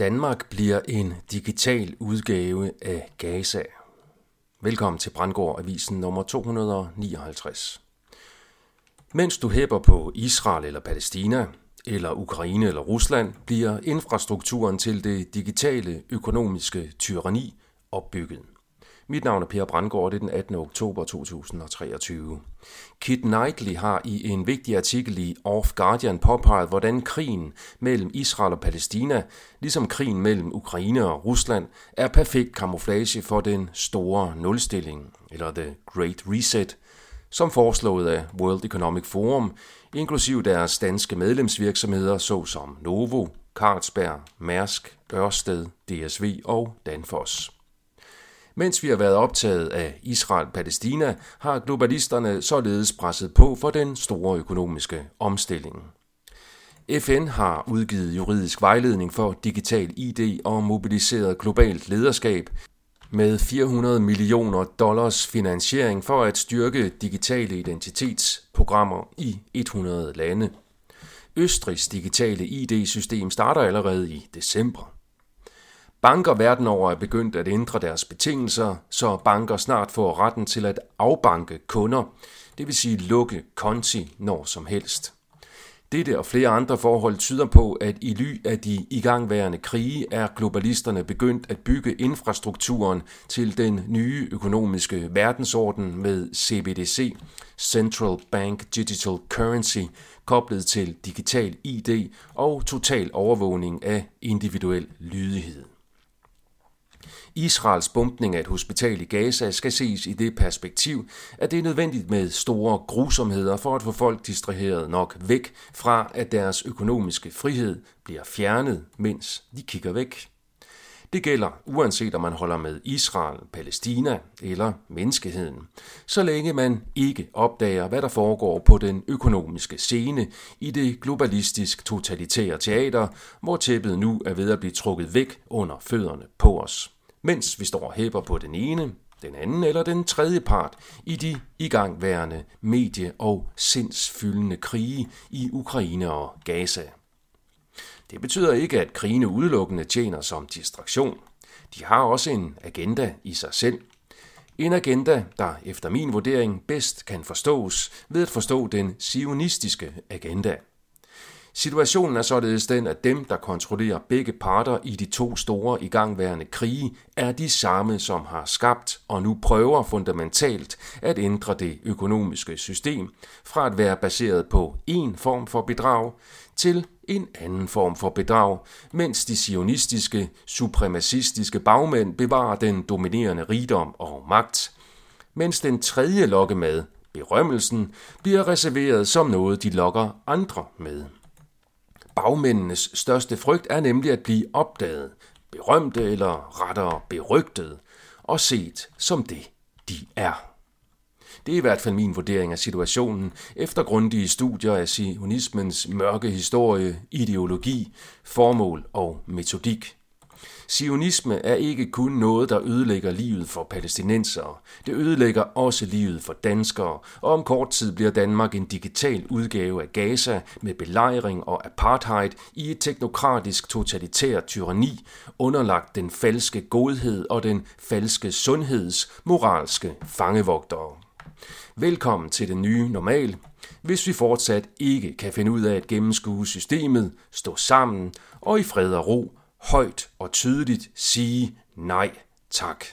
Danmark bliver en digital udgave af Gaza. Velkommen til Brandgård Avisen nummer 259. Mens du hæpper på Israel eller Palæstina, eller Ukraine eller Rusland, bliver infrastrukturen til det digitale økonomiske tyranni opbygget. Mit navn er Per Brandgaard, det er den 18. oktober 2023. Kit Knightley har i en vigtig artikel i Off Guardian påpeget, hvordan krigen mellem Israel og Palæstina, ligesom krigen mellem Ukraine og Rusland, er perfekt kamuflage for den store nulstilling, eller The Great Reset, som foreslået af World Economic Forum, inklusiv deres danske medlemsvirksomheder såsom Novo, Carlsberg, Mærsk, Ørsted, DSV og Danfoss. Mens vi har været optaget af Israel-Palæstina, har globalisterne således presset på for den store økonomiske omstilling. FN har udgivet juridisk vejledning for digital ID og mobiliseret globalt lederskab med 400 millioner dollars finansiering for at styrke digitale identitetsprogrammer i 100 lande. Østrigs digitale ID-system starter allerede i december. Banker verden over er begyndt at ændre deres betingelser, så banker snart får retten til at afbanke kunder, det vil sige lukke konti når som helst. Dette og flere andre forhold tyder på, at i ly af de igangværende krige er globalisterne begyndt at bygge infrastrukturen til den nye økonomiske verdensorden med CBDC, Central Bank Digital Currency, koblet til digital ID og total overvågning af individuel lydighed. Israels bombning af et hospital i Gaza skal ses i det perspektiv, at det er nødvendigt med store grusomheder for at få folk distraheret nok væk fra, at deres økonomiske frihed bliver fjernet, mens de kigger væk. Det gælder uanset om man holder med Israel, Palæstina eller menneskeheden, så længe man ikke opdager, hvad der foregår på den økonomiske scene i det globalistisk totalitære teater, hvor tæppet nu er ved at blive trukket væk under fødderne på os mens vi står og hæber på den ene, den anden eller den tredje part i de igangværende medie- og sindsfyldende krige i Ukraine og Gaza. Det betyder ikke, at krigene udelukkende tjener som distraktion. De har også en agenda i sig selv. En agenda, der efter min vurdering bedst kan forstås ved at forstå den sionistiske agenda – Situationen er således den, at dem, der kontrollerer begge parter i de to store igangværende krige, er de samme, som har skabt og nu prøver fundamentalt at ændre det økonomiske system fra at være baseret på en form for bedrag til en anden form for bedrag, mens de sionistiske, supremacistiske bagmænd bevarer den dominerende rigdom og magt, mens den tredje lokkemad, berømmelsen, bliver reserveret som noget, de lokker andre med. Bagmændenes største frygt er nemlig at blive opdaget, berømte eller rettere berygtet, og set som det, de er. Det er i hvert fald min vurdering af situationen efter grundige studier af sionismens mørke historie, ideologi, formål og metodik. Sionisme er ikke kun noget, der ødelægger livet for palæstinensere. Det ødelægger også livet for danskere, og om kort tid bliver Danmark en digital udgave af Gaza med belejring og apartheid i et teknokratisk totalitært tyranni, underlagt den falske godhed og den falske sundheds moralske fangevogtere. Velkommen til den nye normal, hvis vi fortsat ikke kan finde ud af at gennemskue systemet, stå sammen og i fred og ro højt og tydeligt sige nej tak.